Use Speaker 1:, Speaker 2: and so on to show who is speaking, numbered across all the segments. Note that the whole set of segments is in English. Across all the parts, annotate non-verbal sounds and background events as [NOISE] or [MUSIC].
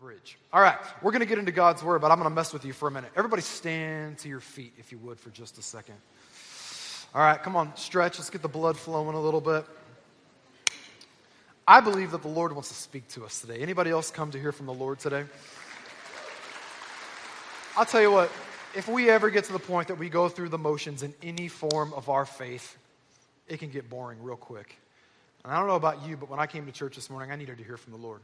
Speaker 1: bridge. All right, we're going to get into God's word, but I'm going to mess with you for a minute. Everybody stand to your feet, if you would, for just a second. All right, come on, stretch. Let's get the blood flowing a little bit. I believe that the Lord wants to speak to us today. Anybody else come to hear from the Lord today? I'll tell you what, if we ever get to the point that we go through the motions in any form of our faith, it can get boring real quick. And I don't know about you, but when I came to church this morning, I needed to hear from the Lord.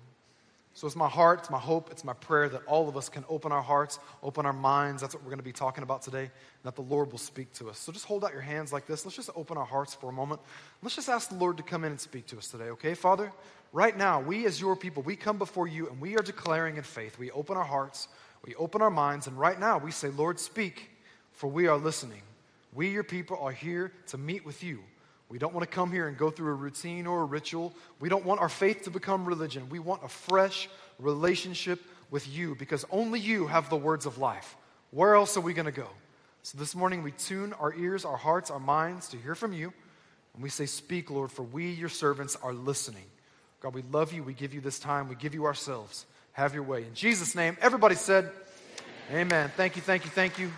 Speaker 1: So it's my heart, it's my hope, it's my prayer that all of us can open our hearts, open our minds. That's what we're going to be talking about today, that the Lord will speak to us. So just hold out your hands like this. Let's just open our hearts for a moment. Let's just ask the Lord to come in and speak to us today, okay? Father, right now, we as your people, we come before you and we are declaring in faith. We open our hearts, we open our minds, and right now we say, Lord, speak, for we are listening. We, your people, are here to meet with you. We don't want to come here and go through a routine or a ritual. We don't want our faith to become religion. We want a fresh relationship with you because only you have the words of life. Where else are we going to go? So this morning we tune our ears, our hearts, our minds to hear from you. And we say, Speak, Lord, for we, your servants, are listening. God, we love you. We give you this time. We give you ourselves. Have your way. In Jesus' name, everybody said, Amen. Amen. Thank you, thank you, thank you.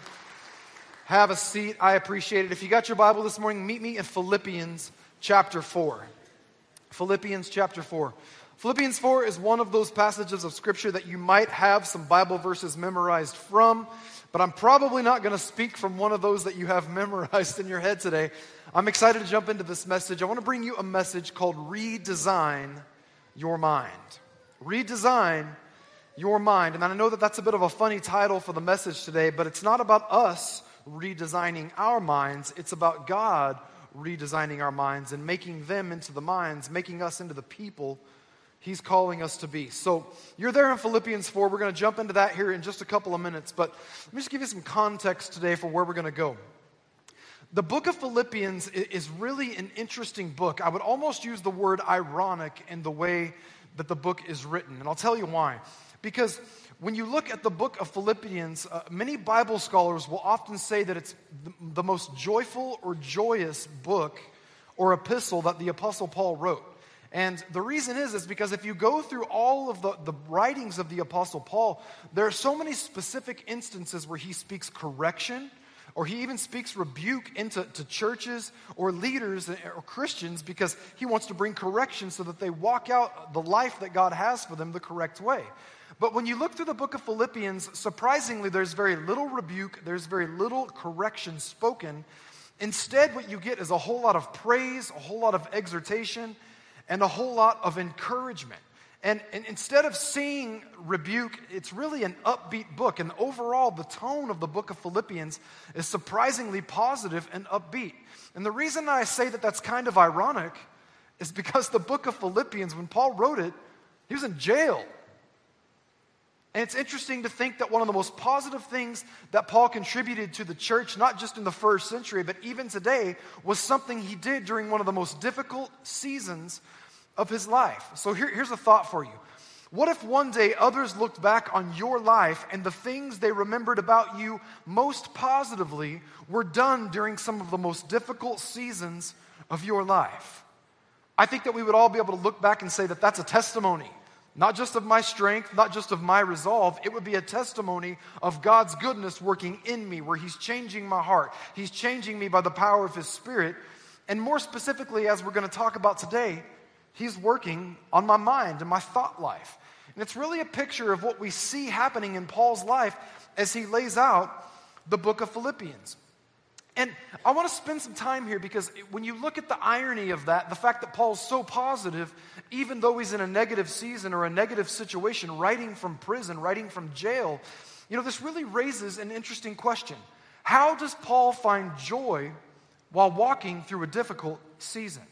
Speaker 1: Have a seat. I appreciate it. If you got your Bible this morning, meet me in Philippians chapter 4. Philippians chapter 4. Philippians 4 is one of those passages of Scripture that you might have some Bible verses memorized from, but I'm probably not going to speak from one of those that you have [LAUGHS] memorized in your head today. I'm excited to jump into this message. I want to bring you a message called Redesign Your Mind. Redesign Your Mind. And I know that that's a bit of a funny title for the message today, but it's not about us redesigning our minds, it's about God redesigning our minds and making them into the minds, making us into the people He's calling us to be. So you're there in Philippians 4. We're going to jump into that here in just a couple of minutes. But let me just give you some context today for where we're going to go. The book of Philippians is really an interesting book. I would almost use the word ironic in the way that the book is written. And I'll tell you why. Because when you look at the book of Philippians, uh, many Bible scholars will often say that it's the, the most joyful or joyous book or epistle that the Apostle Paul wrote. And the reason is, is because if you go through all of the, the writings of the Apostle Paul, there are so many specific instances where he speaks correction or he even speaks rebuke into to churches or leaders or Christians because he wants to bring correction so that they walk out the life that God has for them the correct way. But when you look through the book of Philippians, surprisingly, there's very little rebuke, there's very little correction spoken. Instead, what you get is a whole lot of praise, a whole lot of exhortation, and a whole lot of encouragement. And, and, instead of seeing rebuke, it's really an upbeat book. And overall, the tone of the book of Philippians is surprisingly positive and upbeat. And the reason I say that that's kind of ironic is because the book of Philippians, when Paul wrote it, he was in jail. And it's interesting to think that one of the most positive things that Paul contributed to the church, not just in the first century, but even today, was something he did during one of the most difficult seasons of his life. So here, here's a thought for you. What if one day others looked back on your life and the things they remembered about you most positively were done during some of the most difficult seasons of your life? I think that we would all be able to look back and say that that's a testimony, not just of my strength, not just of my resolve. It would be a testimony of God's goodness working in me, where He's changing my heart. He's changing me by the power of His Spirit. And more specifically, as we're going to talk about today, He's working on my mind and my thought life. And it's really a picture of what we see happening in Paul's life as he lays out the book of Philippians. And I want to spend some time here because when you look at the irony of that, the fact that Paul's so positive, even though he's in a negative season or a negative situation, writing from prison, writing from jail, you know, this really raises an interesting question. How does Paul find joy while walking through a difficult season?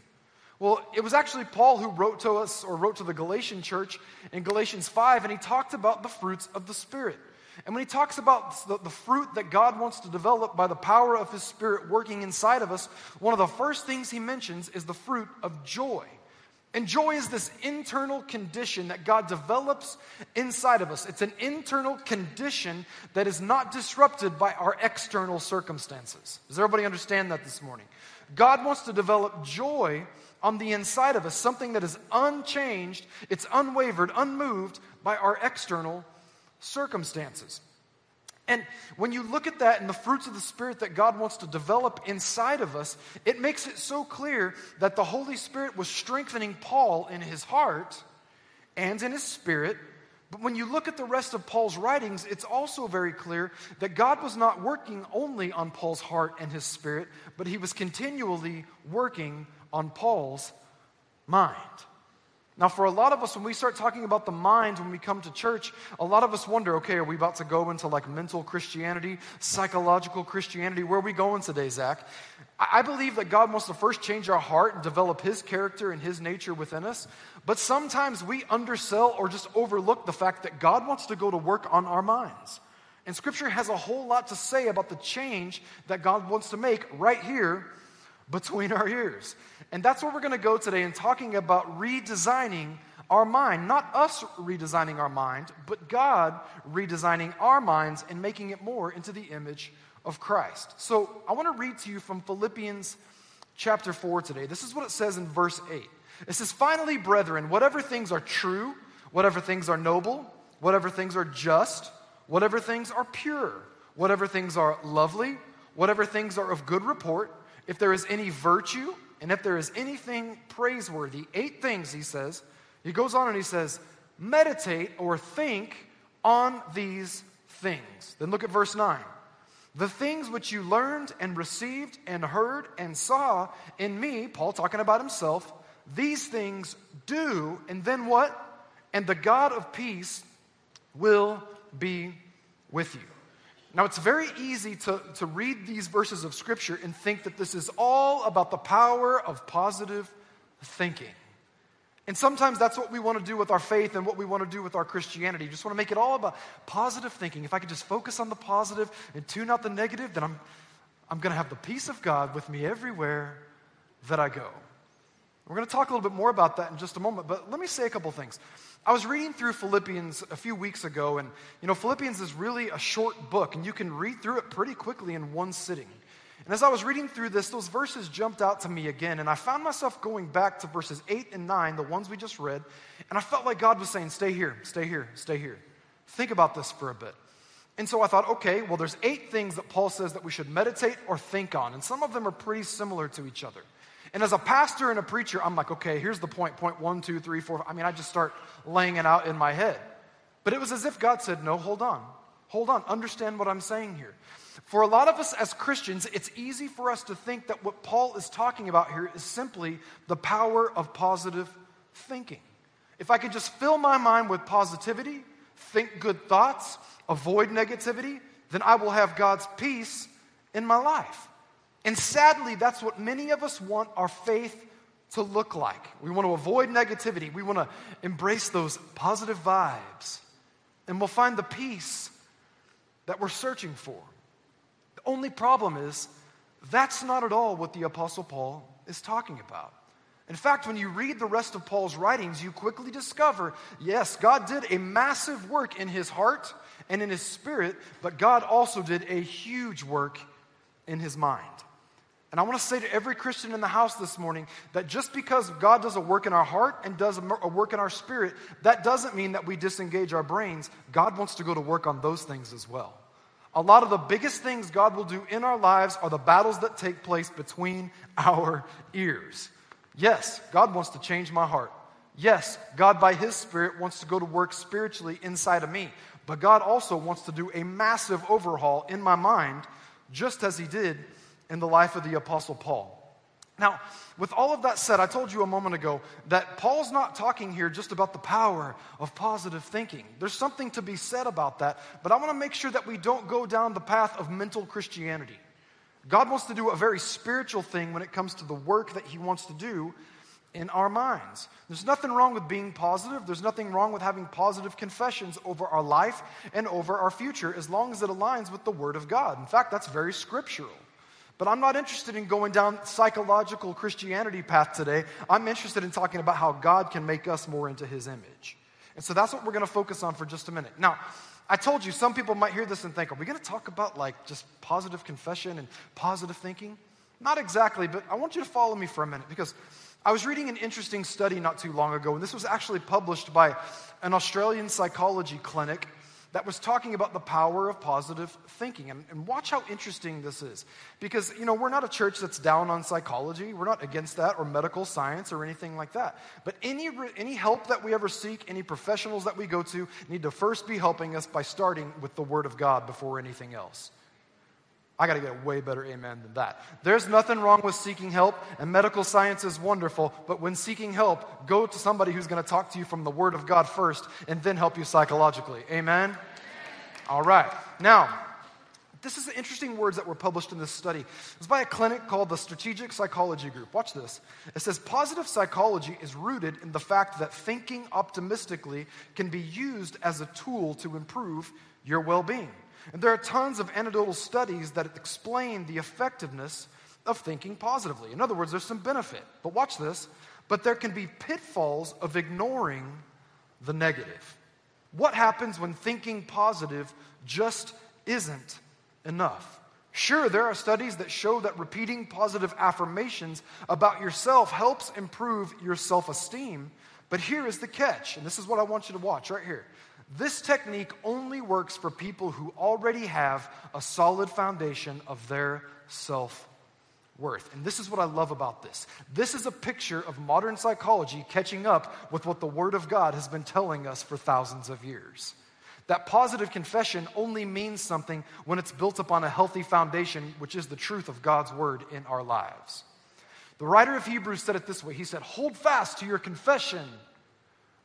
Speaker 1: Well, it was actually Paul who wrote to us or wrote to the Galatian church in Galatians 5, and he talked about the fruits of the Spirit. And when he talks about the, the, fruit that God wants to develop by the power of his Spirit working inside of us, one of the first things he mentions is the fruit of joy. And joy is this internal condition that God develops inside of us. It's an internal condition that is not disrupted by our external circumstances. Does everybody understand that this morning? God wants to develop joy on the inside of us, something that is unchanged, it's unwavered, unmoved by our external circumstances. And when you look at that and the fruits of the Spirit that God wants to develop inside of us, it makes it so clear that the Holy Spirit was strengthening Paul in his heart and in his spirit. But when you look at the rest of Paul's writings, it's also very clear that God was not working only on Paul's heart and his spirit, but he was continually working on Paul's mind. Now, for a lot of us, when we start talking about the mind when we come to church, a lot of us wonder okay, are we about to go into like mental Christianity, psychological Christianity? Where are we going today, Zach? I believe that God wants to first change our heart and develop His character and His nature within us. But sometimes we undersell or just overlook the fact that God wants to go to work on our minds. And Scripture has a whole lot to say about the change that God wants to make right here between our ears. And that's where we're going to go today in talking about redesigning our mind. Not us redesigning our mind, but God redesigning our minds and making it more into the image of Christ. So I want to read to you from Philippians chapter 4 today. This is what it says in verse 8. It says, Finally, brethren, whatever things are true, whatever things are noble, whatever things are just, whatever things are pure, whatever things are lovely, whatever things are of good report, if there is any virtue, and if there is anything praiseworthy, eight things, he says. He goes on and he says, meditate or think on these things. Then look at verse 9. The things which you learned and received and heard and saw in me, Paul talking about himself, these things do, and then what? And the God of peace will be with you. Now, it's very easy to, to read these verses of Scripture and think that this is all about the power of positive thinking. And sometimes that's what we want to do with our faith and what we want to do with our Christianity. You just want to make it all about positive thinking. If I could just focus on the positive and tune out the negative, then I'm, I'm going to have the peace of God with me everywhere that I go. We're going to talk a little bit more about that in just a moment, but let me say a couple things. I was reading through Philippians a few weeks ago, and you know, Philippians is really a short book, and you can read through it pretty quickly in one sitting. And as I was reading through this, those verses jumped out to me again, and I found myself going back to verses 8 and 9, the ones we just read, and I felt like God was saying, Stay here, stay here, stay here. Think about this for a bit. And so I thought, okay, well, there's eight things that Paul says that we should meditate or think on, and some of them are pretty similar to each other. And as a pastor and a preacher, I'm like, okay, here's the point, point one, two, three, four. I mean, I just start laying it out in my head. But it was as if God said, no, hold on. Hold on. Understand what I'm saying here. For a lot of us as Christians, it's easy for us to think that what Paul is talking about here is simply the power of positive thinking. If I could just fill my mind with positivity, think good thoughts, avoid negativity, then I will have God's peace in my life. And sadly, that's what many of us want our faith to look like. We want to avoid negativity, we want to embrace those positive vibes, and we'll find the peace that we're searching for. The only problem is that's not at all what the Apostle Paul is talking about. In fact, when you read the rest of Paul's writings, you quickly discover yes, God did a massive work in his heart and in his spirit, but God also did a huge work in his mind. And I want to say to every Christian in the house this morning that just because God does a work in our heart and does a work in our spirit, that doesn't mean that we disengage our brains. God wants to go to work on those things as well. A lot of the biggest things God will do in our lives are the battles that take place between our ears. Yes, God wants to change my heart. Yes, God, by His Spirit, wants to go to work spiritually inside of me. But God also wants to do a massive overhaul in my mind, just as He did in the life of the Apostle Paul. Now, with all of that said, I told you a moment ago that Paul's not talking here just about the power of positive thinking. There's something to be said about that, but I want to make sure that we don't go down the path of mental Christianity. God wants to do a very spiritual thing when it comes to the work that He wants to do in our minds. There's nothing wrong with being positive. There's nothing wrong with having positive confessions over our life and over our future as long as it aligns with the Word of God. In fact, that's very scriptural. But I'm not interested in going down psychological Christianity path today. I'm interested in talking about how God can make us more into his image. And so that's what we're going to focus on for just a minute. Now, I told you some people might hear this and think, are we going to talk about like just positive confession and positive thinking? Not exactly, but I want you to follow me for a minute because I was reading an interesting study not too long ago, and this was actually published by an Australian psychology clinic that was talking about the power of positive thinking. And, and, watch how interesting this is. Because, you know, we're not a church that's down on psychology. We're not against that or medical science or anything like that. But any, any help that we ever seek, any professionals that we go to, need to first be helping us by starting with the Word of God before anything else. I got to get a way better amen than that. There's nothing wrong with seeking help, and medical science is wonderful, but when seeking help, go to somebody who's going to talk to you from the Word of God first and then help you psychologically. Amen? All right. Now, this is the interesting words that were published in this study. It's by a clinic called the Strategic Psychology Group. Watch this. It says positive psychology is rooted in the fact that thinking optimistically can be used as a tool to improve your well being. And there are tons of anecdotal studies that explain the effectiveness of thinking positively. In other words, there's some benefit. But watch this. But there can be pitfalls of ignoring the negative. What happens when thinking positive just isn't enough? Sure, there are studies that show that repeating positive affirmations about yourself helps improve your self esteem. But here is the catch, and this is what I want you to watch right here. This technique only works for people who already have a solid foundation of their self worth. And this is what I love about this. This is a picture of modern psychology catching up with what the Word of God has been telling us for thousands of years. That positive confession only means something when it's built upon a healthy foundation, which is the truth of God's Word in our lives. The writer of Hebrews said it this way He said, Hold fast to your confession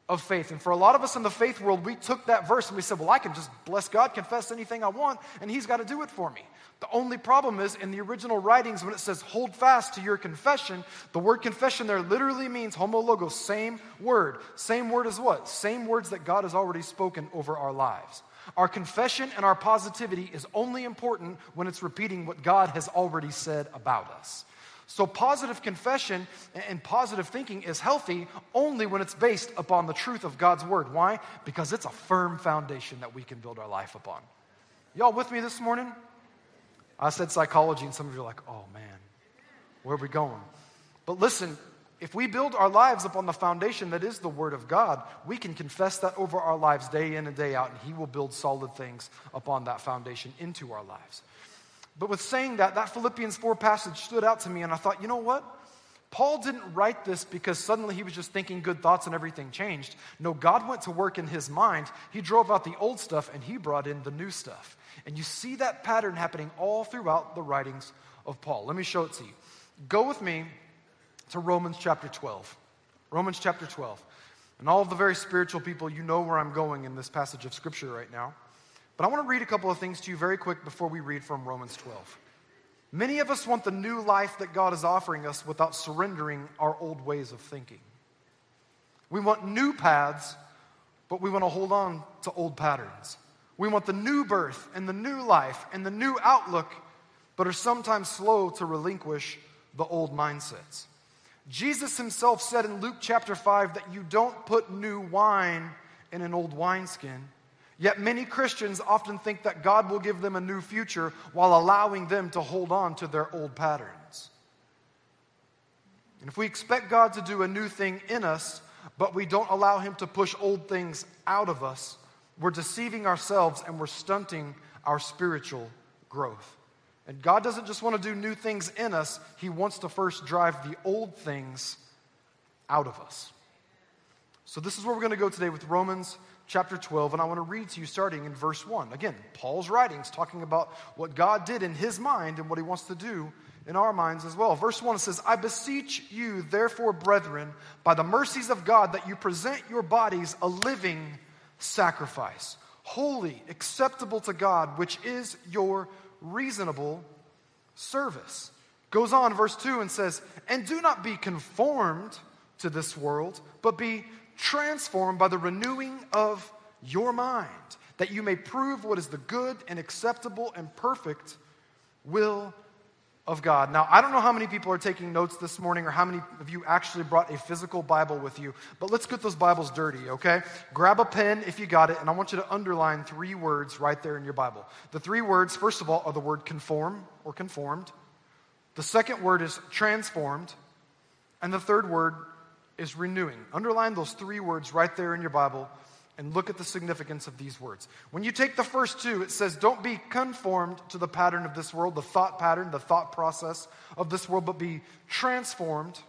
Speaker 1: of faith. And for a lot of us in the faith world, we took that verse and we said, Well, I can just bless God, confess anything I want, and He's got to do it for me. The only problem is in the original writings, when it says hold fast to your confession, the word confession there literally means homologos, same word. Same word as what? Same words that God has already spoken over our lives. Our confession and our positivity is only important when it's repeating what God has already said about us. So, positive confession and positive thinking is healthy only when it's based upon the truth of God's word. Why? Because it's a firm foundation that we can build our life upon. Y'all with me this morning? I said psychology, and some of you are like, oh man, where are we going? But listen, if we build our lives upon the foundation that is the Word of God, we can confess that over our lives day in and day out, and He will build solid things upon that foundation into our lives. But with saying that, that Philippians 4 passage stood out to me, and I thought, you know what? Paul didn't write this because suddenly he was just thinking good thoughts and everything changed. No, God went to work in his mind. He drove out the old stuff and he brought in the new stuff. And you see that pattern happening all throughout the writings of Paul. Let me show it to you. Go with me to Romans chapter 12. Romans chapter 12. And all of the very spiritual people, you know where I'm going in this passage of scripture right now. But I want to read a couple of things to you very quick before we read from Romans 12. Many of us want the new life that God is offering us without surrendering our old ways of thinking. We want new paths, but we want to hold on to old patterns. We want the new birth and the new life and the new outlook, but are sometimes slow to relinquish the old mindsets. Jesus himself said in Luke chapter 5 that you don't put new wine in an old wineskin. Yet many Christians often think that God will give them a new future while allowing them to hold on to their old patterns. And if we expect God to do a new thing in us, but we don't allow Him to push old things out of us, we're deceiving ourselves and we're stunting our spiritual growth. And God doesn't just want to do new things in us, He wants to first drive the old things out of us. So, this is where we're going to go today with Romans chapter 12, and I want to read to you starting in verse 1. Again, Paul's writings talking about what God did in his mind and what he wants to do in our minds as well. Verse 1 says, I beseech you, therefore, brethren, by the mercies of God, that you present your bodies a living sacrifice, holy, acceptable to God, which is your reasonable service. Goes on, verse 2, and says, And do not be conformed to this world, but be transformed by the renewing of your mind, that you may prove what is the good and acceptable and perfect will of God. Now, I don't know how many people are taking notes this morning or how many of you actually brought a physical Bible with you, but let's get those Bibles dirty, okay? Grab a pen if you got it, and I want you to underline three words right there in your Bible. The three words, first of all, are the word conform or conformed. The second word is transformed. And the third word is renewing. Underline those three words right there in your Bible and look at the significance of these words. When you take the first two, it says, Don't be conformed to the pattern of this world, the thought pattern, the thought process of this world, but be transformed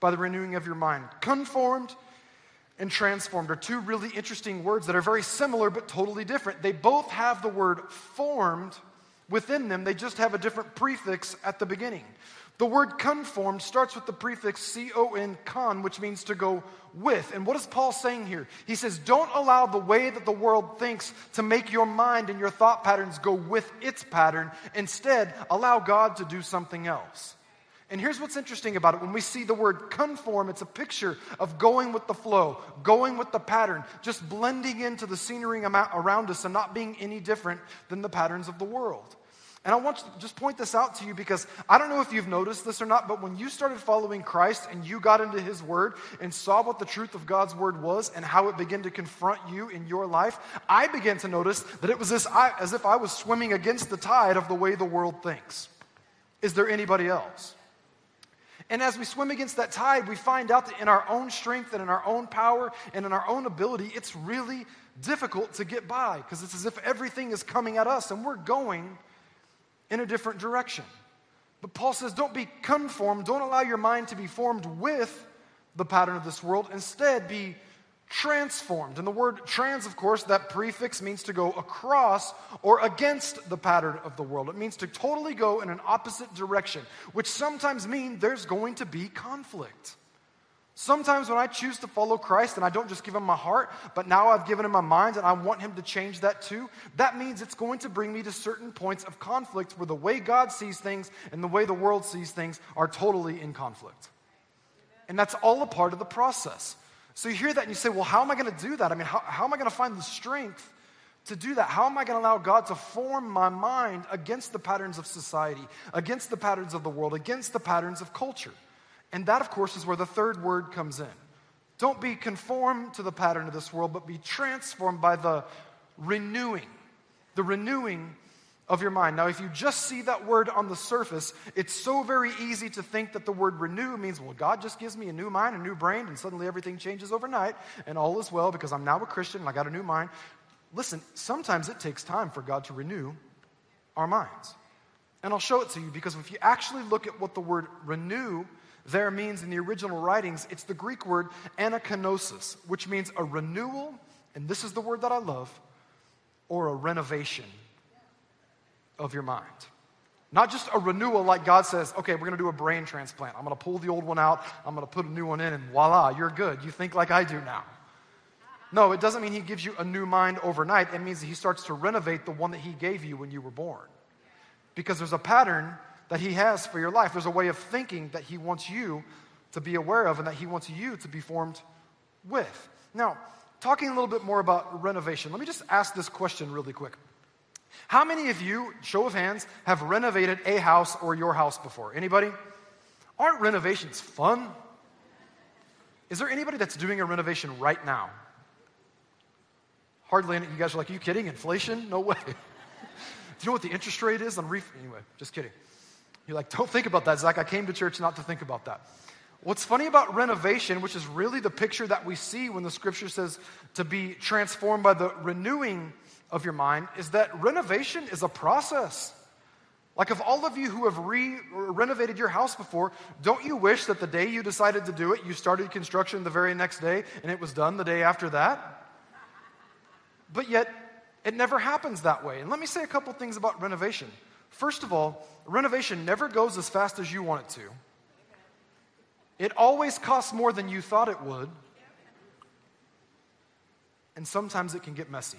Speaker 1: by the renewing of your mind. Conformed and transformed are two really interesting words that are very similar but totally different. They both have the word formed within them, they just have a different prefix at the beginning. The word conformed starts with the prefix C O N, con, which means to go with. And what is Paul saying here? He says, Don't allow the way that the world thinks to make your mind and your thought patterns go with its pattern. Instead, allow God to do something else. And here's what's interesting about it. When we see the word conform, it's a picture of going with the flow, going with the pattern, just blending into the scenery around us and not being any different than the patterns of the world. And I want to just point this out to you because I don't know if you've noticed this or not, but when you started following Christ and you got into his word and saw what the truth of God's word was and how it began to confront you in your life, I began to notice that it was this, as if I was swimming against the tide of the way the world thinks. Is there anybody else? And as we swim against that tide, we find out that in our own strength and in our own power and in our own ability, it's really difficult to get by because it's as if everything is coming at us and we're going in a different direction. But Paul says, don't be conformed, don't allow your mind to be formed with the pattern of this world. Instead, be transformed. And the word trans, of course, that prefix means to go across or against the pattern of the world. It means to totally go in an opposite direction, which sometimes means there's going to be conflict. Sometimes when I choose to follow Christ and I don't just give him my heart, but now I've given him my mind and I want him to change that too, that means it's going to bring me to certain points of conflict where the way God sees things and the way the world sees things are totally in conflict. And that's all a part of the process. So you hear that and you say, well, how am I going to do that? I mean, how, how am I going to find the strength to do that? How am I going to allow God to form my mind against the patterns of society, against the patterns of the world, against the patterns of culture? And that, of course, is where the third word comes in. Don't be conformed to the pattern of this world, but be transformed by the renewing, the renewing of your mind. Now, if you just see that word on the surface, it's so very easy to think that the word renew means, well, God just gives me a new mind, a new brain, and suddenly everything changes overnight, and all is well because I'm now a Christian and I got a new mind. Listen, sometimes it takes time for God to renew our minds. And I'll show it to you because if you actually look at what the word renew there means in the original writings, it's the Greek word anakainosis, which means a renewal, and this is the word that I love, or a renovation of your mind. Not just a renewal like God says, okay, we're going to do a brain transplant. I'm going to pull the old one out, I'm going to put a new one in, and voila, you're good. You think like I do now. No, it doesn't mean He gives you a new mind overnight. It means He starts to renovate the one that He gave you when you were born. Because there's a pattern that He has for your life. There's a way of thinking that He wants you to be aware of and that He wants you to be formed with. Now, talking a little bit more about renovation, let me just ask this question really quick. How many of you, show of hands, have renovated a house or your house before? Anybody? Aren't renovations fun? Is there anybody that's doing a renovation right now? Hardly any. You guys are like, are you kidding? Inflation? No way. [LAUGHS] Do you know what the interest rate is on ref? Anyway, just kidding. You're like, don't think about that, Zach. I came to church not to think about that. What's funny about renovation, which is really the picture that we see when the scripture says to be transformed by the renewing of your mind, is that renovation is a process. Like, if all of you who have re- renovated your house before, don't you wish that the day you decided to do it, you started construction the very next day and it was done the day after that? But yet, it never happens that way. And let me say a couple things about renovation. First of all, renovation never goes as fast as you want it to. It always costs more than you thought it would. And sometimes it can get messy.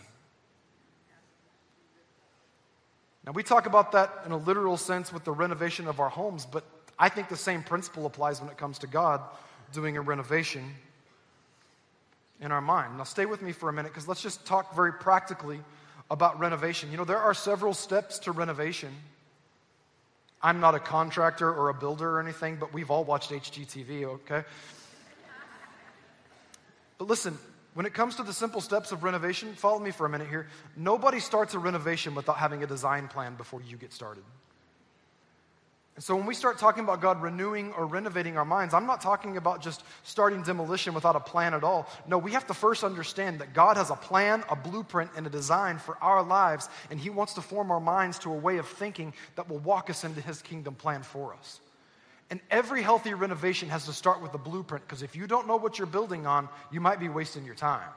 Speaker 1: Now, we talk about that in a literal sense with the renovation of our homes, but I think the same principle applies when it comes to God doing a renovation in our mind. Now, stay with me for a minute because let's just talk very practically about renovation. You know, there are several steps to renovation. I'm not a contractor or a builder or anything, but we've all watched HGTV, okay? But listen, when it comes to the simple steps of renovation, follow me for a minute here. Nobody starts a renovation without having a design plan before you get started. And so when we start talking about God renewing or renovating our minds, I'm not talking about just starting demolition without a plan at all. No, we have to first understand that God has a plan, a blueprint, and a design for our lives, and He wants to form our minds to a way of thinking that will walk us into His kingdom plan for us. And every healthy renovation has to start with a blueprint, because if you don't know what you're building on, you might be wasting your time.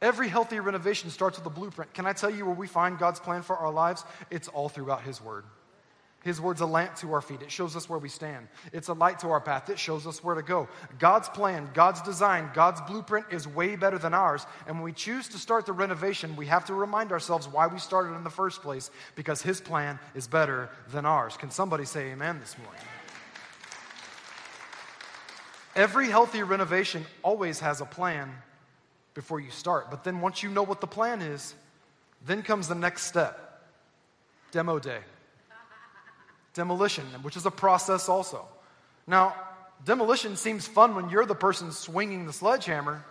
Speaker 1: Every healthy renovation starts with a blueprint. Can I tell you where we find God's plan for our lives? It's all throughout His Word. His word's a lamp to our feet. It shows us where we stand. It's a light to our path. It shows us where to go. God's plan, God's design, God's blueprint is way better than ours. And when we choose to start the renovation, we have to remind ourselves why we started in the first place because His plan is better than ours. Can somebody say amen this morning? Every healthy renovation always has a plan before you start. But then once you know what the plan is, then comes the next step demo day demolition, which is a process also. Now, demolition seems fun when you're the person swinging the sledgehammer.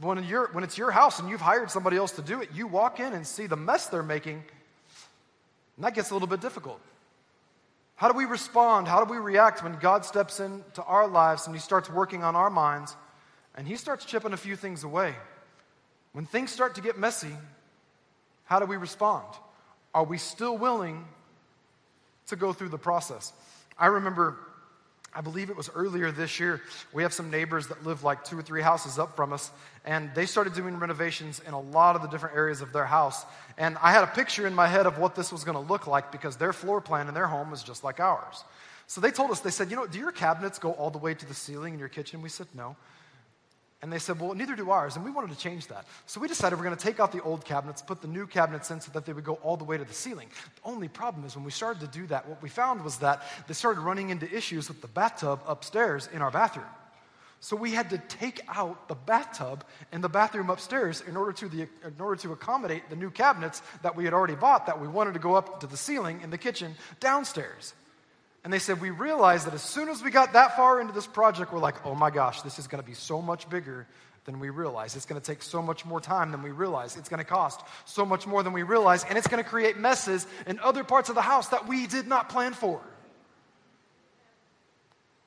Speaker 1: When, you're, when it's your house and you've hired somebody else to do it, you walk in and see the mess they're making, and that gets a little bit difficult. How do we respond? How do we react when God steps into our lives and He starts working on our minds and He starts chipping a few things away? When things start to get messy, how do we respond? Are we still willing to go through the process. I remember, I believe it was earlier this year, we have some neighbors that live like two or three houses up from us, and they started doing renovations in a lot of the different areas of their house. And I had a picture in my head of what this was going to look like because their floor plan in their home was just like ours. So they told us, they said, you know, do your cabinets go all the way to the ceiling in your kitchen? We said, no. And they said, well, neither do ours. And we wanted to change that. So we decided we're going to take out the old cabinets, put the new cabinets in so that they would go all the way to the ceiling. The only problem is when we started to do that, what we found was that they started running into issues with the bathtub upstairs in our bathroom. So we had to take out the bathtub in the bathroom upstairs in order to, the, in order to accommodate the new cabinets that we had already bought that we wanted to go up to the ceiling in the kitchen downstairs. And they said, We realized that as soon as we got that far into this project, we're like, oh my gosh, this is going to be so much bigger than we realize. It's going to take so much more time than we realize. It's going to cost so much more than we realize. And it's going to create messes in other parts of the house that we did not plan for.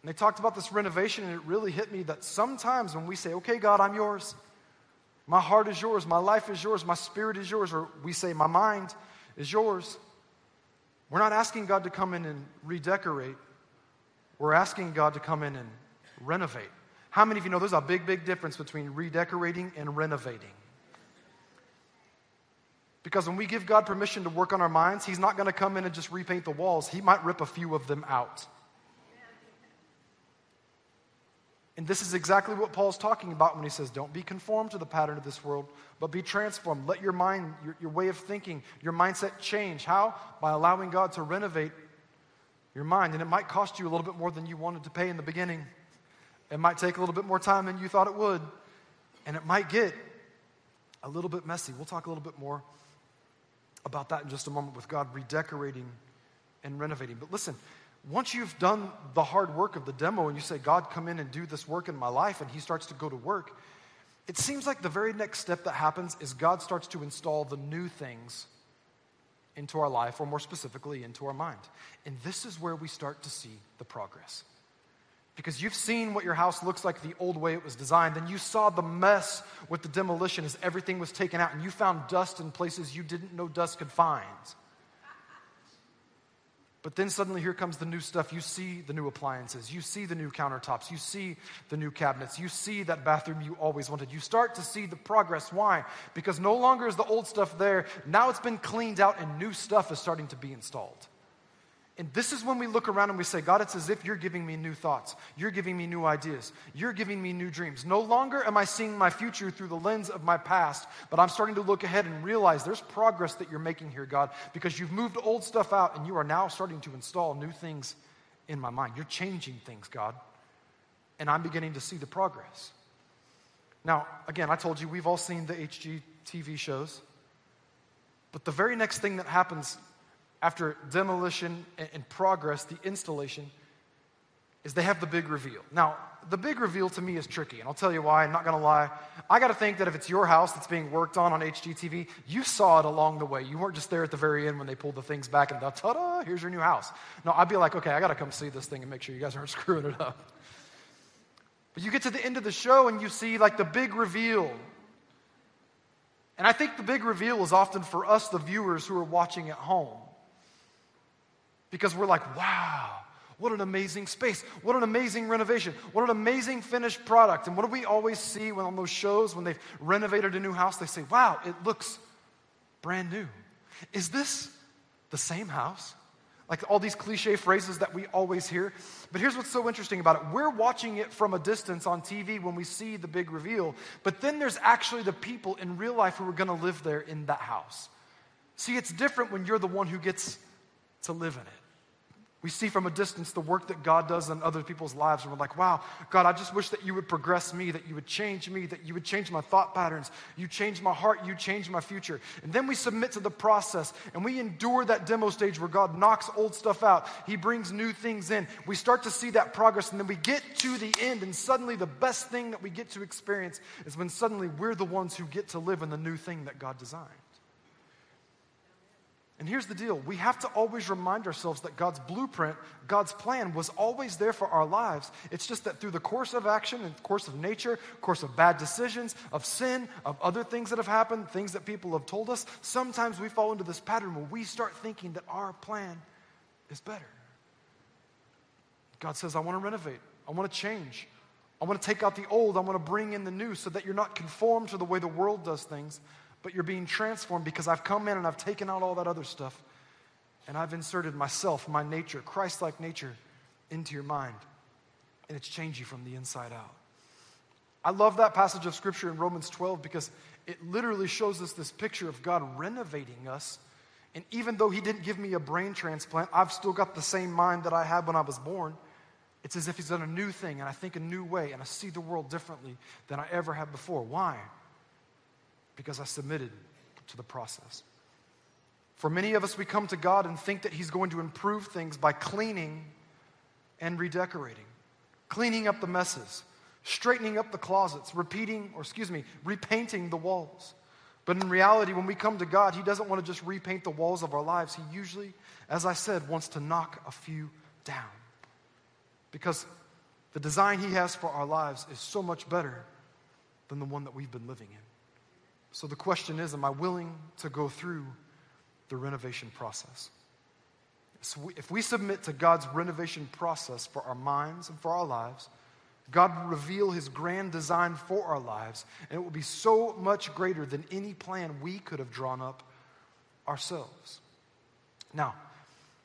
Speaker 1: And they talked about this renovation, and it really hit me that sometimes when we say, Okay, God, I'm yours, my heart is yours, my life is yours, my spirit is yours, or we say, My mind is yours. We're not asking God to come in and redecorate. We're asking God to come in and renovate. How many of you know there's a big, big difference between redecorating and renovating? Because when we give God permission to work on our minds, He's not going to come in and just repaint the walls. He might rip a few of them out. And this is exactly what Paul's talking about when he says, Don't be conformed to the pattern of this world, but be transformed. Let your mind, your, your way of thinking, your mindset change. How? By allowing God to renovate your mind. And it might cost you a little bit more than you wanted to pay in the beginning. It might take a little bit more time than you thought it would. And it might get a little bit messy. We'll talk a little bit more about that in just a moment with God redecorating and renovating. But listen, once you've done the hard work of the demo and you say, God, come in and do this work in my life, and He starts to go to work, it seems like the very next step that happens is God starts to install the new things into our life, or more specifically, into our mind. And this is where we start to see the progress. Because you've seen what your house looks like the old way it was designed, and you saw the mess with the demolition as everything was taken out, and you found dust in places you didn't know dust could find. But then suddenly here comes the new stuff. You see the new appliances. You see the new countertops. You see the new cabinets. You see that bathroom you always wanted. You start to see the progress. Why? Because no longer is the old stuff there. Now it's been cleaned out and new stuff is starting to be installed. And this is when we look around and we say, God, it's as if you're giving me new thoughts. You're giving me new ideas. You're giving me new dreams. No longer am I seeing my future through the lens of my past, but I'm starting to look ahead and realize there's progress that you're making here, God, because you've moved old stuff out and you are now starting to install new things in my mind. You're changing things, God. And I'm beginning to see the progress. Now, again, I told you we've all seen the HGTV shows. But the very next thing that happens after demolition and progress, the installation, is they have the big reveal. Now, the big reveal to me is tricky, and I'll tell you why. I'm not going to lie. I got to think that if it's your house that's being worked on on HGTV, you saw it along the way. You weren't just there at the very end when they pulled the things back and ta da, here's your new house. No, I'd be like, okay, I got to come see this thing and make sure you guys aren't [LAUGHS] screwing it up. But you get to the end of the show and you see like the big reveal. And I think the big reveal is often for us, the viewers who are watching at home. Because we're like, wow, what an amazing space. What an amazing renovation. What an amazing finished product. And what do we always see when on those shows when they've renovated a new house? They say, wow, it looks brand new. Is this the same house? Like all these cliche phrases that we always hear. But here's what's so interesting about it. We're watching it from a distance on TV when we see the big reveal, but then there's actually the people in real life who are going to live there in that house. See, it's different when you're the one who gets to live in it. We see from a distance the work that God does in other people's lives, and we're like, wow, God, I just wish that you would progress me, that you would change me, that you would change my thought patterns, you change my heart, you change my future. And then we submit to the process and we endure that demo stage where God knocks old stuff out, He brings new things in. We start to see that progress, and then we get to the end, and suddenly the best thing that we get to experience is when suddenly we're the ones who get to live in the new thing that God designed. And here's the deal we have to always remind ourselves that God's blueprint, God's plan was always there for our lives. It's just that through the course of action and course of nature, course of bad decisions, of sin, of other things that have happened, things that people have told us, sometimes we fall into this pattern where we start thinking that our plan is better. God says, I want to renovate, I want to change. I want to take out the old. I want to bring in the new so that you're not conformed to the way the world does things, but you're being transformed because I've come in and I've taken out all that other stuff and I've inserted myself, my nature, Christ like nature, into your mind. And it's changed you from the inside out. I love that passage of scripture in Romans 12 because it literally shows us this picture of God renovating us. And even though He didn't give me a brain transplant, I've still got the same mind that I had when I was born. It's as if He's done a new thing, and I think a new way, and I see the world differently than I ever had before. Why? Because I submitted to the process. For many of us, we come to God and think that He's going to improve things by cleaning and redecorating, cleaning up the messes, straightening up the closets, repeating, or excuse me, repainting the walls. But in reality, when we come to God, He doesn't want to just repaint the walls of our lives. He usually, as I said, wants to knock a few down. Because the design He has for our lives is so much better than the one that we've been living in. So the question is Am I willing to go through the renovation process? So if we submit to God's renovation process for our minds and for our lives, God will reveal his grand design for our lives, and it will be so much greater than any plan we could have drawn up ourselves. Now,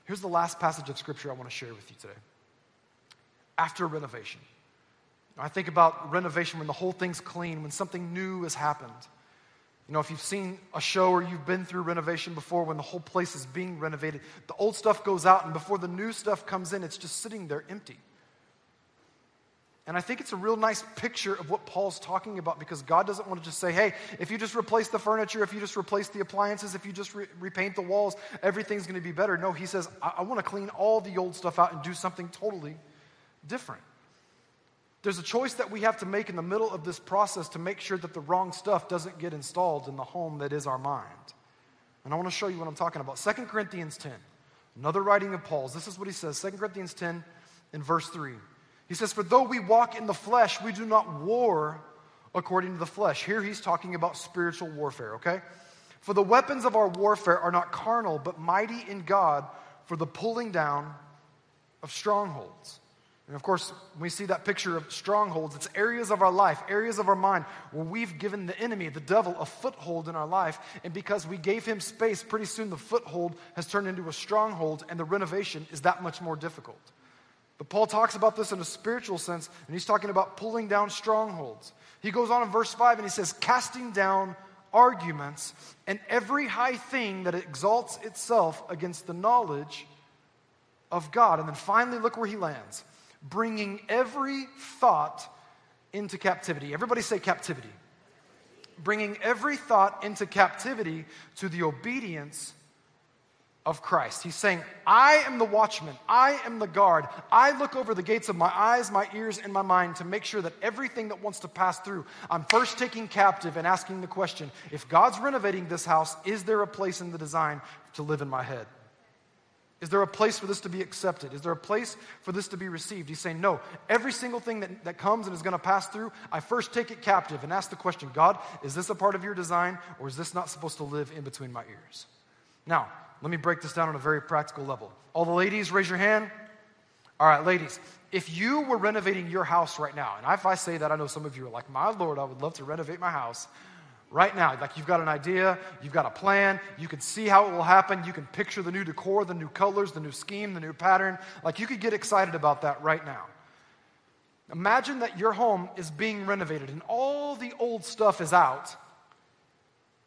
Speaker 1: here's the last passage of scripture I want to share with you today. After renovation, I think about renovation when the whole thing's clean, when something new has happened. You know, if you've seen a show or you've been through renovation before when the whole place is being renovated, the old stuff goes out, and before the new stuff comes in, it's just sitting there empty. And I think it's a real nice picture of what Paul's talking about because God doesn't want to just say, hey, if you just replace the furniture, if you just replace the appliances, if you just re- repaint the walls, everything's going to be better. No, he says, I, I want to clean all the old stuff out and do something totally different. There's a choice that we have to make in the middle of this process to make sure that the wrong stuff doesn't get installed in the home that is our mind. And I want to show you what I'm talking about. 2 Corinthians 10, another writing of Paul's. This is what he says 2 Corinthians 10 in verse 3. He says, For though we walk in the flesh, we do not war according to the flesh. Here he's talking about spiritual warfare, okay? For the weapons of our warfare are not carnal, but mighty in God for the pulling down of strongholds. And of course, we see that picture of strongholds. It's areas of our life, areas of our mind where we've given the enemy, the devil, a foothold in our life. And because we gave him space, pretty soon the foothold has turned into a stronghold, and the renovation is that much more difficult. But Paul talks about this in a spiritual sense, and he's talking about pulling down strongholds. He goes on in verse 5 and he says, casting down arguments and every high thing that exalts itself against the knowledge of God. And then finally, look where he lands bringing every thought into captivity. Everybody say captivity. Bringing every thought into captivity to the obedience of Christ. He's saying, I am the watchman, I am the guard. I look over the gates of my eyes, my ears, and my mind to make sure that everything that wants to pass through, I'm first taking captive and asking the question if God's renovating this house, is there a place in the design to live in my head? Is there a place for this to be accepted? Is there a place for this to be received? He's saying, No, every single thing that, that comes and is going to pass through, I first take it captive and ask the question God, is this a part of your design or is this not supposed to live in between my ears? Now, let me break this down on a very practical level. All the ladies, raise your hand. All right, ladies, if you were renovating your house right now, and if I say that, I know some of you are like, My Lord, I would love to renovate my house right now. Like you've got an idea, you've got a plan, you can see how it will happen, you can picture the new decor, the new colors, the new scheme, the new pattern. Like you could get excited about that right now. Imagine that your home is being renovated and all the old stuff is out,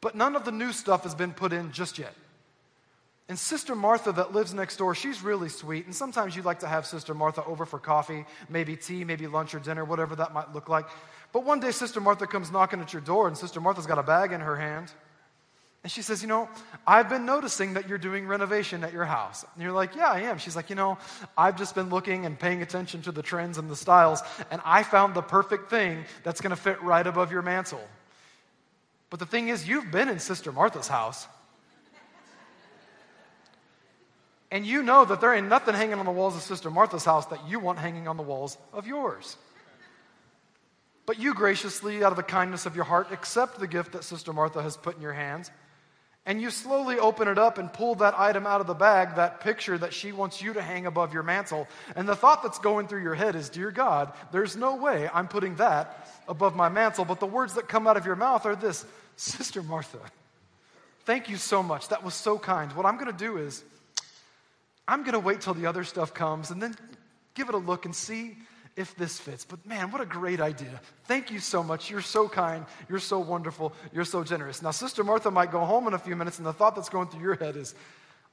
Speaker 1: but none of the new stuff has been put in just yet. And Sister Martha, that lives next door, she's really sweet. And sometimes you'd like to have Sister Martha over for coffee, maybe tea, maybe lunch or dinner, whatever that might look like. But one day, Sister Martha comes knocking at your door, and Sister Martha's got a bag in her hand. And she says, You know, I've been noticing that you're doing renovation at your house. And you're like, Yeah, I am. She's like, You know, I've just been looking and paying attention to the trends and the styles, and I found the perfect thing that's going to fit right above your mantle. But the thing is, you've been in Sister Martha's house. And you know that there ain't nothing hanging on the walls of Sister Martha's house that you want hanging on the walls of yours. But you graciously, out of the kindness of your heart, accept the gift that Sister Martha has put in your hands. And you slowly open it up and pull that item out of the bag, that picture that she wants you to hang above your mantle. And the thought that's going through your head is, Dear God, there's no way I'm putting that above my mantle. But the words that come out of your mouth are this Sister Martha, thank you so much. That was so kind. What I'm going to do is, I'm going to wait till the other stuff comes and then give it a look and see if this fits. But man, what a great idea. Thank you so much. You're so kind. You're so wonderful. You're so generous. Now, Sister Martha might go home in a few minutes, and the thought that's going through your head is,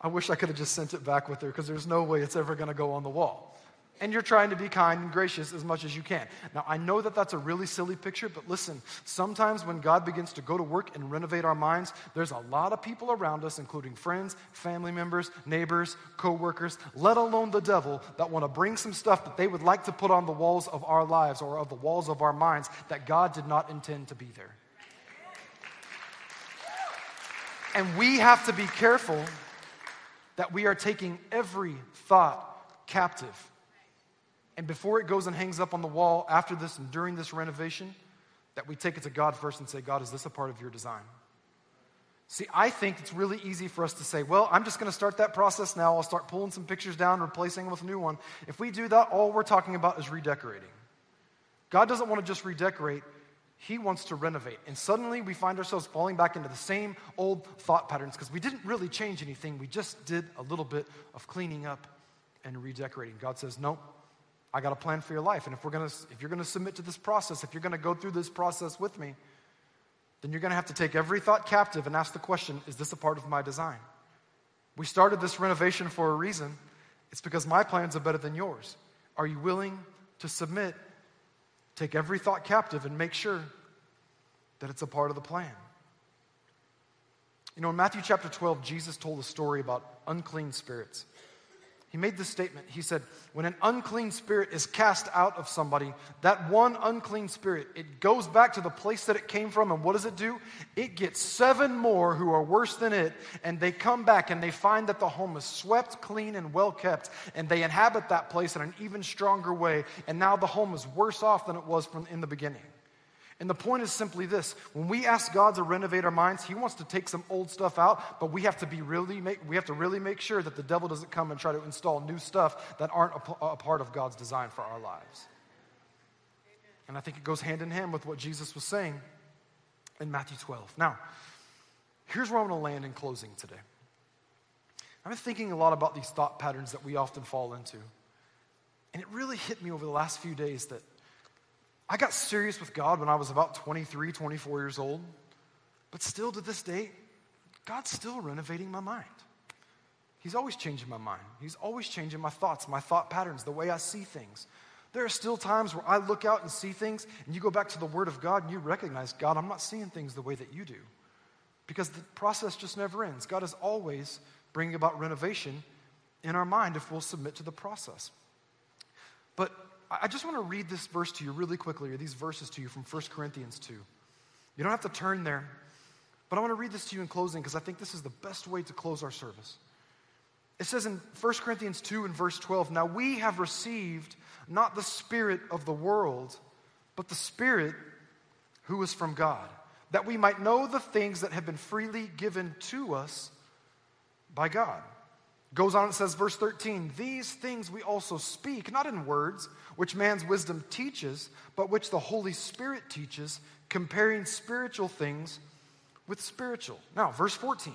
Speaker 1: I wish I could have just sent it back with her because there's no way it's ever going to go on the wall and you're trying to be kind and gracious as much as you can. Now, I know that that's a really silly picture, but listen, sometimes when God begins to go to work and renovate our minds, there's a lot of people around us, including friends, family members, neighbors, coworkers, let alone the devil, that want to bring some stuff that they would like to put on the walls of our lives or of the walls of our minds that God did not intend to be there. And we have to be careful that we are taking every thought captive and before it goes and hangs up on the wall after this and during this renovation, that we take it to God first and say, God, is this a part of your design? See, I think it's really easy for us to say, well, I'm just going to start that process now. I'll start pulling some pictures down, replacing them with a new one. If we do that, all we're talking about is redecorating. God doesn't want to just redecorate, He wants to renovate. And suddenly we find ourselves falling back into the same old thought patterns because we didn't really change anything. We just did a little bit of cleaning up and redecorating. God says, nope, I got a plan for your life. And if, we're gonna, if you're going to submit to this process, if you're going to go through this process with me, then you're going to have to take every thought captive and ask the question is this a part of my design? We started this renovation for a reason. It's because my plans are better than yours. Are you willing to submit, take every thought captive, and make sure that it's a part of the plan? You know, in Matthew chapter 12, Jesus told a story about unclean spirits. He made this statement. He said, When an unclean spirit is cast out of somebody, that one unclean spirit, it goes back to the place that it came from. And what does it do? It gets seven more who are worse than it. And they come back and they find that the home is swept, clean, and well kept. And they inhabit that place in an even stronger way. And now the home is worse off than it was from in the beginning. And the point is simply this when we ask God to renovate our minds, He wants to take some old stuff out, but we have to be really make, we have to really make sure that the devil doesn't come and try to install new stuff that aren't a, a part of God's design for our lives. And I think it goes hand in hand with what Jesus was saying in Matthew 12. Now, here's where I'm going to land in closing today. I've been thinking a lot about these thought patterns that we often fall into. And it really hit me over the last few days that I got serious with God when I was about 23, 24 years old. But still to this day, God's still renovating my mind. He's always changing my mind. He's always changing my thoughts, my thought patterns, the way I see things. There are still times where I look out and see things, and you go back to the Word of God and you recognize, God, I'm not seeing things the way that you do. Because the process just never ends. God is always bringing about renovation in our mind if we'll submit to the process. But I just want to read this verse to you really quickly, or these verses to you from 1 Corinthians 2. You don't have to turn there, but I want to read this to you in closing because I think this is the best way to close our service. It says in 1 Corinthians 2 and verse 12, Now we have received not the Spirit of the world, but the Spirit who is from God, that we might know the things that have been freely given to us by God. Goes on and says, verse 13, These things we also speak, not in words, which man's wisdom teaches, but which the Holy Spirit teaches, comparing spiritual things with spiritual. Now, verse 14,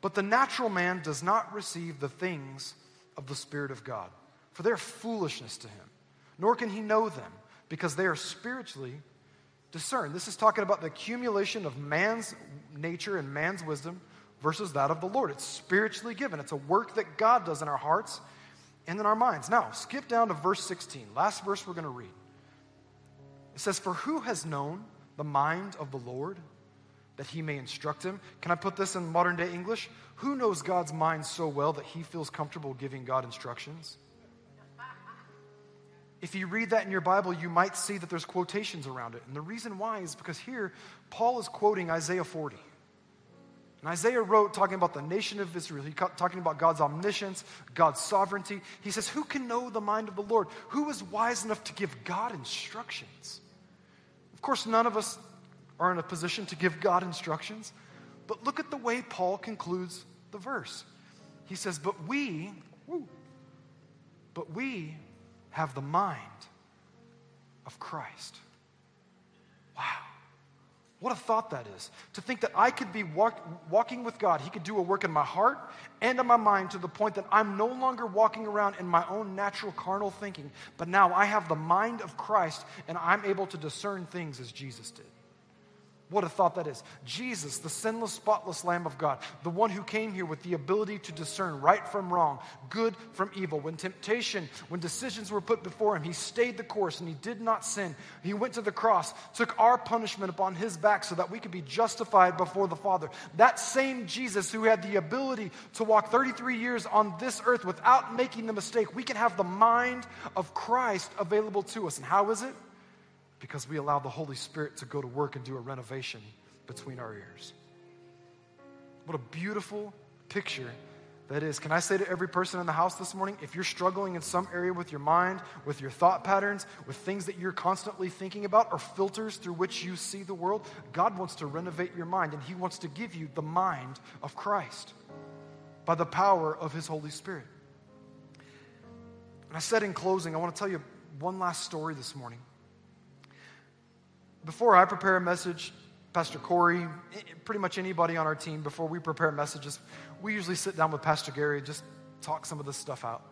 Speaker 1: But the natural man does not receive the things of the Spirit of God, for they are foolishness to him, nor can he know them, because they are spiritually discerned. This is talking about the accumulation of man's nature and man's wisdom versus that of the Lord. It's spiritually given, it's a work that God does in our hearts and in our minds. Now, skip down to verse 16, last verse we're going to read. It says, For who has known the mind of the Lord that he may instruct him? Can I put this in modern day English? Who knows God's mind so well that he feels comfortable giving God instructions? If you read that in your Bible, you might see that there's quotations around it. And the reason why is because here, Paul is quoting Isaiah 40. And Isaiah wrote talking about the nation of Israel. He talking about God's omniscience, God's sovereignty. He says, Who can know the mind of the Lord? Who is wise enough to give God instructions? Of course, none of us are in a position to give God instructions, but look at the way Paul concludes the verse. He says, But we, woo, but we have the mind of Christ. Wow. What a thought that is. To think that I could be walk, walking with God, He could do a work in my heart and in my mind to the point that I'm no longer walking around in my own natural carnal thinking, but now I have the mind of Christ and I'm able to discern things as Jesus did. What a thought that is. Jesus, the sinless, spotless Lamb of God, the one who came here with the ability to discern right from wrong, good from evil. When temptation, when decisions were put before him, he stayed the course and he did not sin. He went to the cross, took our punishment upon his back so that we could be justified before the Father. That same Jesus who had the ability to walk 33 years on this earth without making the mistake, we can have the mind of Christ available to us. And how is it? Because we allow the Holy Spirit to go to work and do a renovation between our ears. What a beautiful picture that is. Can I say to every person in the house this morning, if you're struggling in some area with your mind, with your thought patterns, with things that you're constantly thinking about, or filters through which you see the world, God wants to renovate your mind and He wants to give you the mind of Christ by the power of His Holy Spirit. And I said in closing, I want to tell you one last story this morning. Before I prepare a message, Pastor Corey, eh, eh, pretty much anybody on our team, before we prepare messages, we usually sit down with Pastor Gary and just talk some of this stuff out.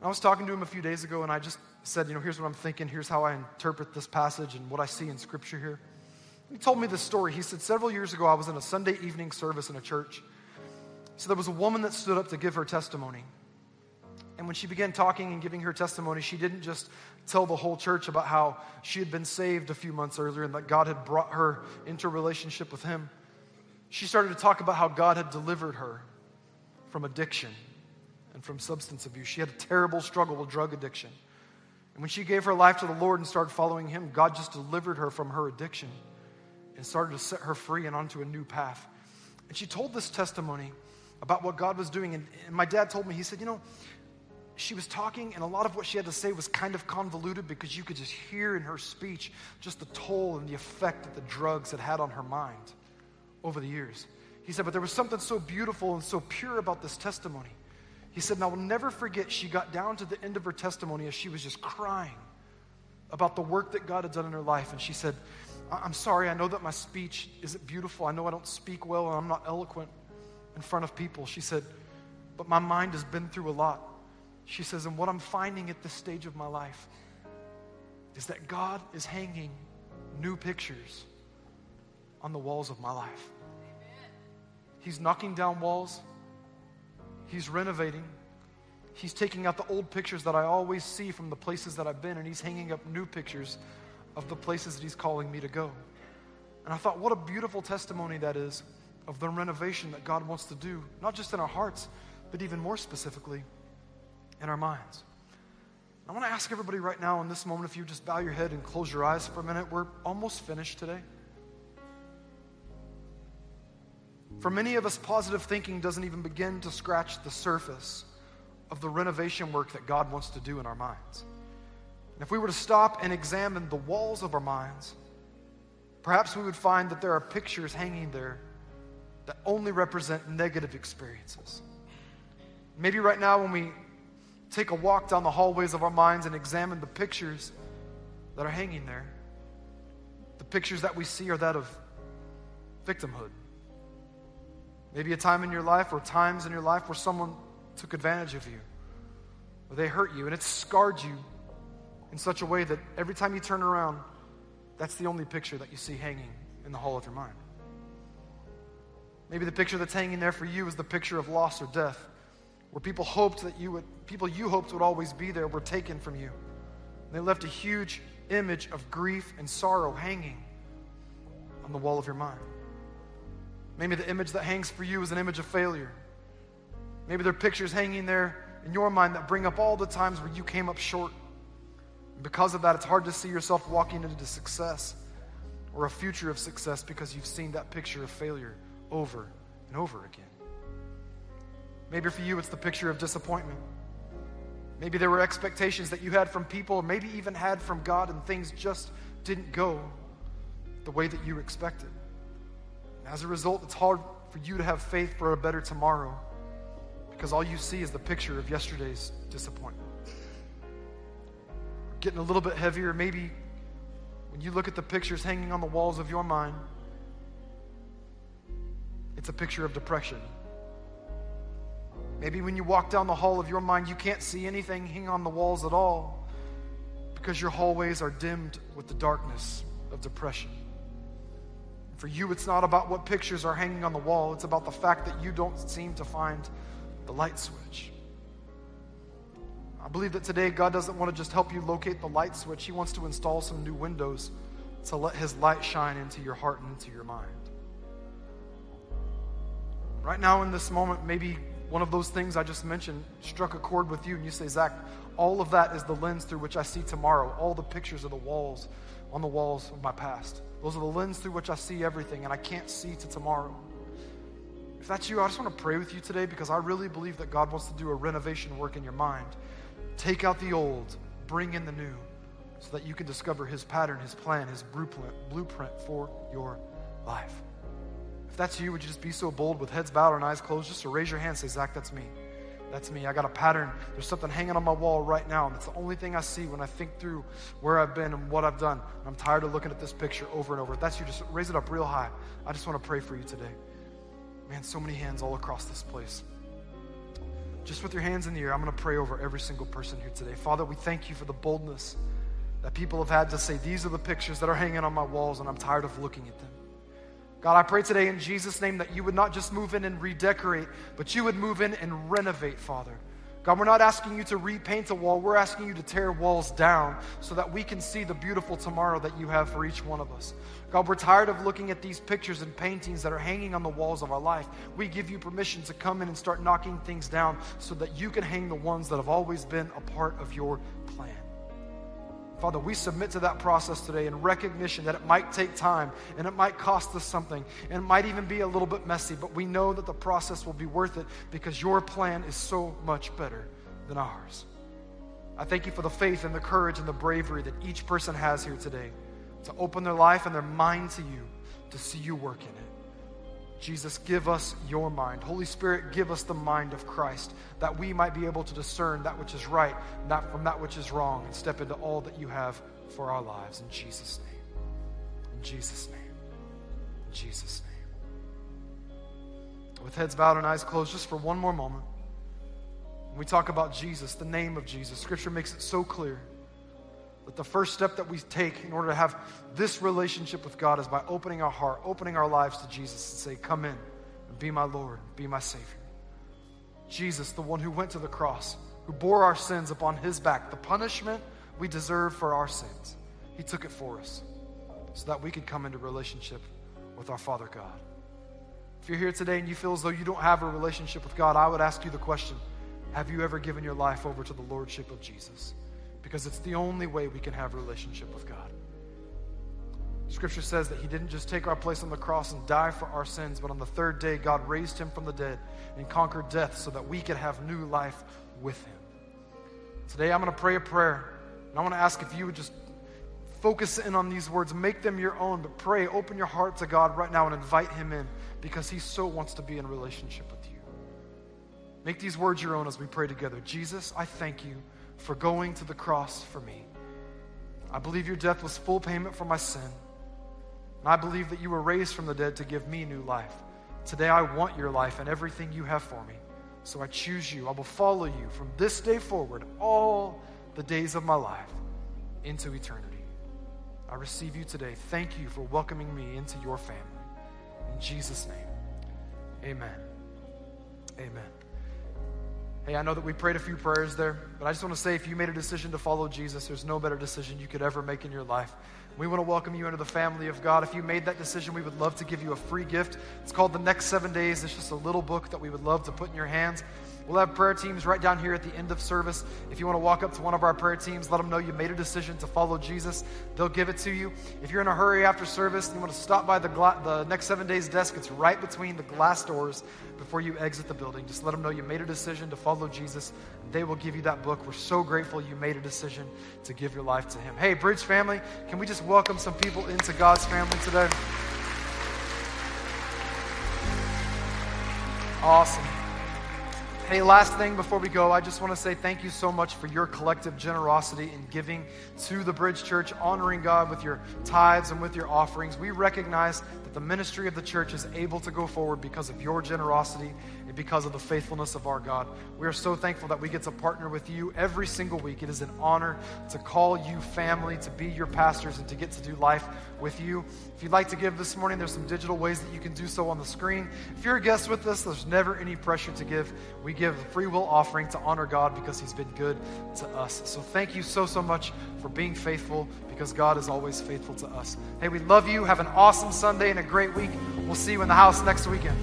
Speaker 1: I was talking to him a few days ago and I just said, you know, here's what I'm thinking, here's how I interpret this passage and what I see in Scripture here. He told me this story. He said, several years ago, I was in a Sunday evening service in a church. So there was a woman that stood up to give her testimony. And when she began talking and giving her testimony, she didn't just tell the whole church about how she had been saved a few months earlier and that God had brought her into a relationship with Him. She started to talk about how God had delivered her from addiction and from substance abuse. She had a terrible struggle with drug addiction. And when she gave her life to the Lord and started following Him, God just delivered her from her addiction and started to set her free and onto a new path. And she told this testimony about what God was doing. And, and my dad told me, he said, You know, she was talking, and a lot of what she had to say was kind of convoluted because you could just hear in her speech just the toll and the effect that the drugs had had on her mind over the years. He said, but there was something so beautiful and so pure about this testimony. He said, and I will never forget, she got down to the end of her testimony as she was just crying about the work that God had done in her life. And she said, I'm sorry, I know that my speech isn't beautiful. I know I don't speak well and I'm not eloquent in front of people. She said, but my mind has been through a lot. She says, and what I'm finding at this stage of my life is that God is hanging new pictures on the walls of my life. He's knocking down walls, He's renovating. He's taking out the old pictures that I always see from the places that I've been, and He's hanging up new pictures of the places that He's calling me to go. And I thought, what a beautiful testimony that is of the renovation that God wants to do, not just in our hearts, but even more specifically in our minds. I want to ask everybody right now in this moment if you just bow your head and close your eyes for a minute. We're almost finished today. For many of us, positive thinking doesn't even begin to scratch the surface of the renovation work that God wants to do in our minds. And if we were to stop and examine the walls of our minds, perhaps we would find that there are pictures hanging there that only represent negative experiences. Maybe right now, when we take a walk down the hallways of our minds and examine the pictures that are hanging there, the pictures that we see are that of victimhood. Maybe a time in your life or times in your life where someone took advantage of you, or they hurt you, and it scarred you in such a way that every time you turn around, that's the only picture that you see hanging in the hall of your mind. Maybe the picture that's hanging there for you is the picture of loss or death, where people hoped that you would, people you hoped would always be there were taken from you. And They left a huge image of grief and sorrow hanging on the wall of your mind. Maybe the image that hangs for you is an image of failure. Maybe there are pictures hanging there in your mind that bring up all the times where you came up short. And because of that, it's hard to see yourself walking into success or a future of success because you've seen that picture of failure over and over again. Maybe for you, it's the picture of disappointment. Maybe there were expectations that you had from people, maybe even had from God, and things just didn't go the way that you expected. And as a result, it's hard for you to have faith for a better tomorrow because all you see is the picture of yesterday's disappointment. Getting a little bit heavier, maybe when you look at the pictures hanging on the walls of your mind, it's a picture of depression. Maybe when you walk down the hall of your mind, you can't see anything hanging on the walls at all because your hallways are dimmed with the darkness of depression. For you, it's not about what pictures are hanging on the wall, it's about the fact that you don't seem to find the light switch. I believe that today God doesn't want to just help you locate the light switch, He wants to install some new windows to let His light shine into your heart and into your mind. Right now, in this moment, maybe one of those things I just mentioned struck a chord with you, and you say, Zach, all of that is the lens through which I see tomorrow, all the pictures of the walls on the walls of my past. Those are the lens through which I see everything, and I can't see to tomorrow. If that's you, I just want to pray with you today because I really believe that God wants to do a renovation work in your mind. Take out the old, bring in the new, so that you can discover His pattern, His plan, His blueprint, blueprint for your life. If that's you, would you just be so bold with heads bowed and eyes closed just to raise your hand and say, Zach, that's me. That's me. I got a pattern. There's something hanging on my wall right now, and it's the only thing I see when I think through where I've been and what I've done. And I'm tired of looking at this picture over and over. If that's you, just raise it up real high. I just want to pray for you today. Man, so many hands all across this place. Just with your hands in the air, I'm going to pray over every single person here today. Father, we thank you for the boldness that people have had to say, These are the pictures that are hanging on my walls, and I'm tired of looking at them. God, I pray today in Jesus' name that you would not just move in and redecorate, but you would move in and renovate, Father. God, we're not asking you to repaint a wall. We're asking you to tear walls down so that we can see the beautiful tomorrow that you have for each one of us. God, we're tired of looking at these pictures and paintings that are hanging on the walls of our life. We give you permission to come in and start knocking things down so that you can hang the ones that have always been a part of your plan. Father, we submit to that process today in recognition that it might take time and it might cost us something and it might even be a little bit messy, but we know that the process will be worth it because your plan is so much better than ours. I thank you for the faith and the courage and the bravery that each person has here today to open their life and their mind to you, to see you work in it. Jesus, give us your mind. Holy Spirit, give us the mind of Christ that we might be able to discern that which is right not from that which is wrong and step into all that you have for our lives. In Jesus' name. In Jesus' name. In Jesus' name. With heads bowed and eyes closed, just for one more moment, when we talk about Jesus, the name of Jesus, Scripture makes it so clear. But the first step that we take in order to have this relationship with God is by opening our heart, opening our lives to Jesus and say, Come in and be my Lord, be my Savior. Jesus, the one who went to the cross, who bore our sins upon his back, the punishment we deserve for our sins, he took it for us so that we could come into relationship with our Father God. If you're here today and you feel as though you don't have a relationship with God, I would ask you the question Have you ever given your life over to the Lordship of Jesus? Because it's the only way we can have a relationship with God. Scripture says that He didn't just take our place on the cross and die for our sins, but on the third day, God raised Him from the dead and conquered death so that we could have new life with Him. Today, I'm going to pray a prayer, and I want to ask if you would just focus in on these words, make them your own, but pray, open your heart to God right now and invite Him in because He so wants to be in relationship with you. Make these words your own as we pray together. Jesus, I thank you for going to the cross for me. I believe your death was full payment for my sin. And I believe that you were raised from the dead to give me new life. Today I want your life and everything you have for me. So I choose you. I will follow you from this day forward, all the days of my life, into eternity. I receive you today. Thank you for welcoming me into your family. In Jesus' name, amen. Amen. Hey, I know that we prayed a few prayers there, but I just want to say if you made a decision to follow Jesus, there's no better decision you could ever make in your life. We want to welcome you into the family of God. If you made that decision, we would love to give you a free gift. It's called The Next Seven Days. It's just a little book that we would love to put in your hands. We'll have prayer teams right down here at the end of service. If you want to walk up to one of our prayer teams, let them know you made a decision to follow Jesus. They'll give it to you. If you're in a hurry after service, and you want to stop by the, gla- the next seven days desk. It's right between the glass doors before you exit the building. Just let them know you made a decision to follow Jesus. They will give you that book. We're so grateful you made a decision to give your life to Him. Hey, Bridge family, can we just welcome some people into God's family today? Awesome. Hey, last thing before we go, I just want to say thank you so much for your collective generosity in giving to the Bridge Church, honoring God with your tithes and with your offerings. We recognize that the ministry of the church is able to go forward because of your generosity because of the faithfulness of our God. We are so thankful that we get to partner with you every single week. It is an honor to call you family, to be your pastors, and to get to do life with you. If you'd like to give this morning, there's some digital ways that you can do so on the screen. If you're a guest with us, there's never any pressure to give. We give a free will offering to honor God because He's been good to us. So thank you so, so much for being faithful because God is always faithful to us. Hey, we love you. Have an awesome Sunday and a great week. We'll see you in the house next weekend.